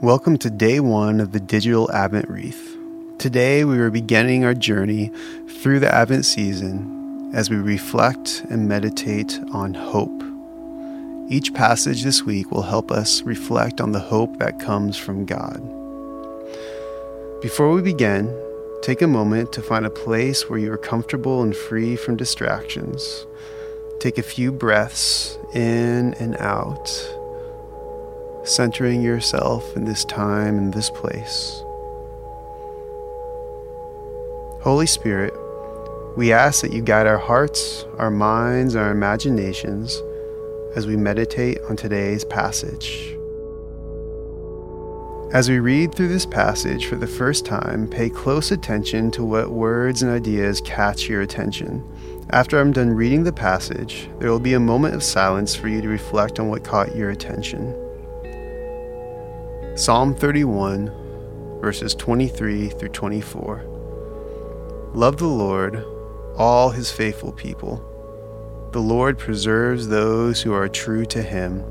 Welcome to day one of the Digital Advent Wreath. Today we are beginning our journey through the Advent season as we reflect and meditate on hope. Each passage this week will help us reflect on the hope that comes from God. Before we begin, take a moment to find a place where you are comfortable and free from distractions. Take a few breaths in and out centering yourself in this time and this place. Holy Spirit, we ask that you guide our hearts, our minds, our imaginations as we meditate on today's passage. As we read through this passage for the first time, pay close attention to what words and ideas catch your attention. After I'm done reading the passage, there will be a moment of silence for you to reflect on what caught your attention. Psalm 31, verses 23 through 24. Love the Lord, all his faithful people. The Lord preserves those who are true to him,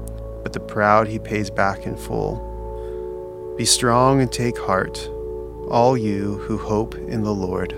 but the proud he pays back in full. Be strong and take heart, all you who hope in the Lord.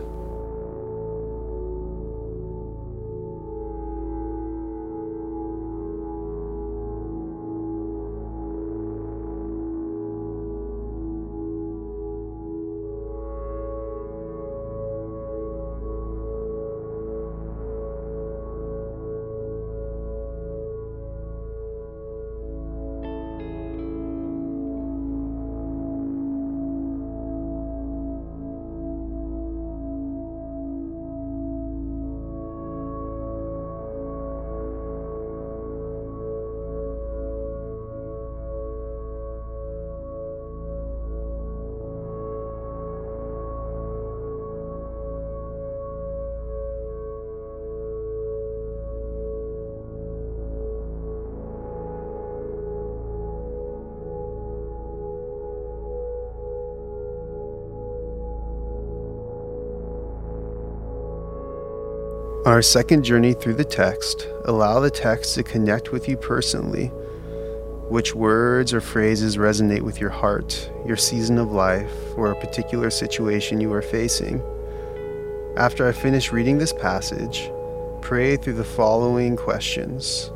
On our second journey through the text, allow the text to connect with you personally. Which words or phrases resonate with your heart, your season of life, or a particular situation you are facing? After I finish reading this passage, pray through the following questions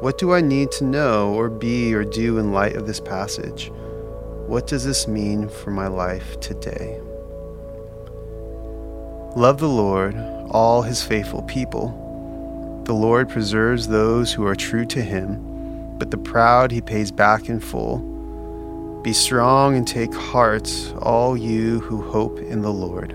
What do I need to know or be or do in light of this passage? What does this mean for my life today? Love the Lord all his faithful people. The Lord preserves those who are true to him, but the proud he pays back in full. Be strong and take heart, all you who hope in the Lord.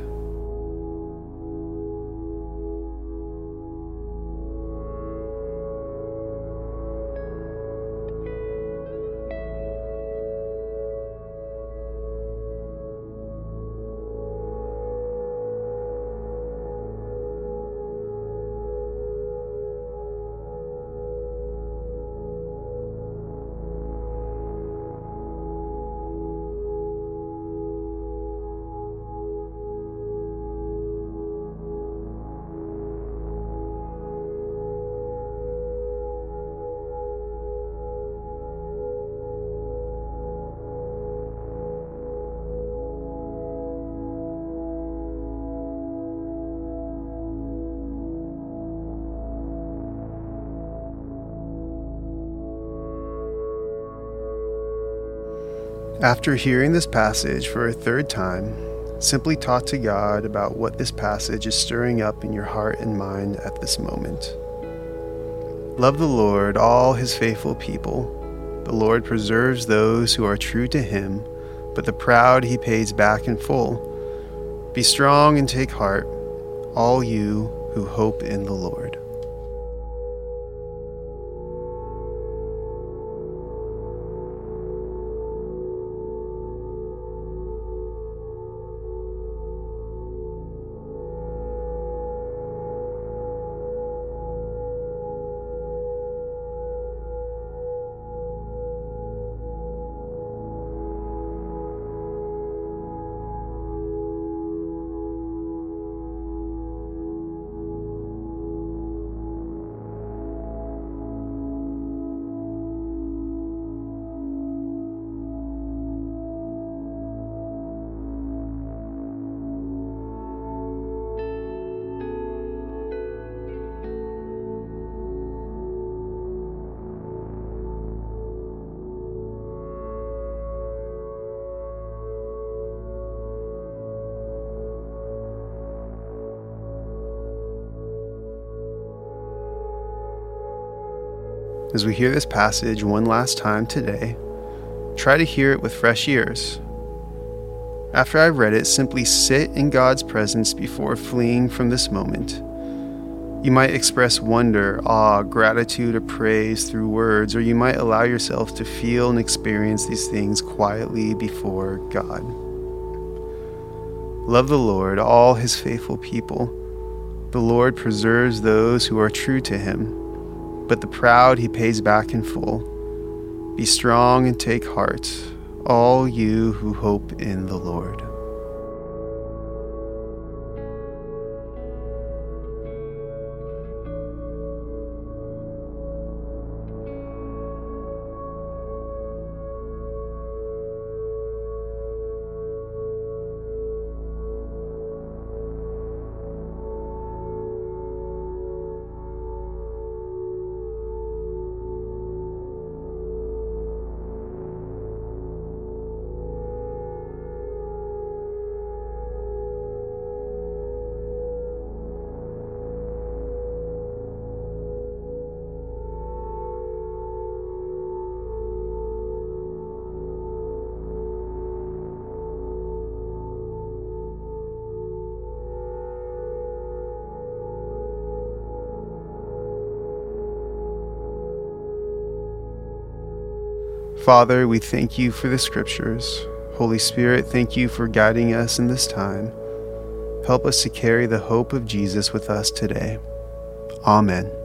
After hearing this passage for a third time, simply talk to God about what this passage is stirring up in your heart and mind at this moment. Love the Lord, all his faithful people. The Lord preserves those who are true to him, but the proud he pays back in full. Be strong and take heart, all you who hope in the Lord. As we hear this passage one last time today, try to hear it with fresh ears. After I've read it, simply sit in God's presence before fleeing from this moment. You might express wonder, awe, gratitude, or praise through words, or you might allow yourself to feel and experience these things quietly before God. Love the Lord, all his faithful people. The Lord preserves those who are true to him but the proud he pays back in full. Be strong and take heart, all you who hope in the Lord. Father, we thank you for the scriptures. Holy Spirit, thank you for guiding us in this time. Help us to carry the hope of Jesus with us today. Amen.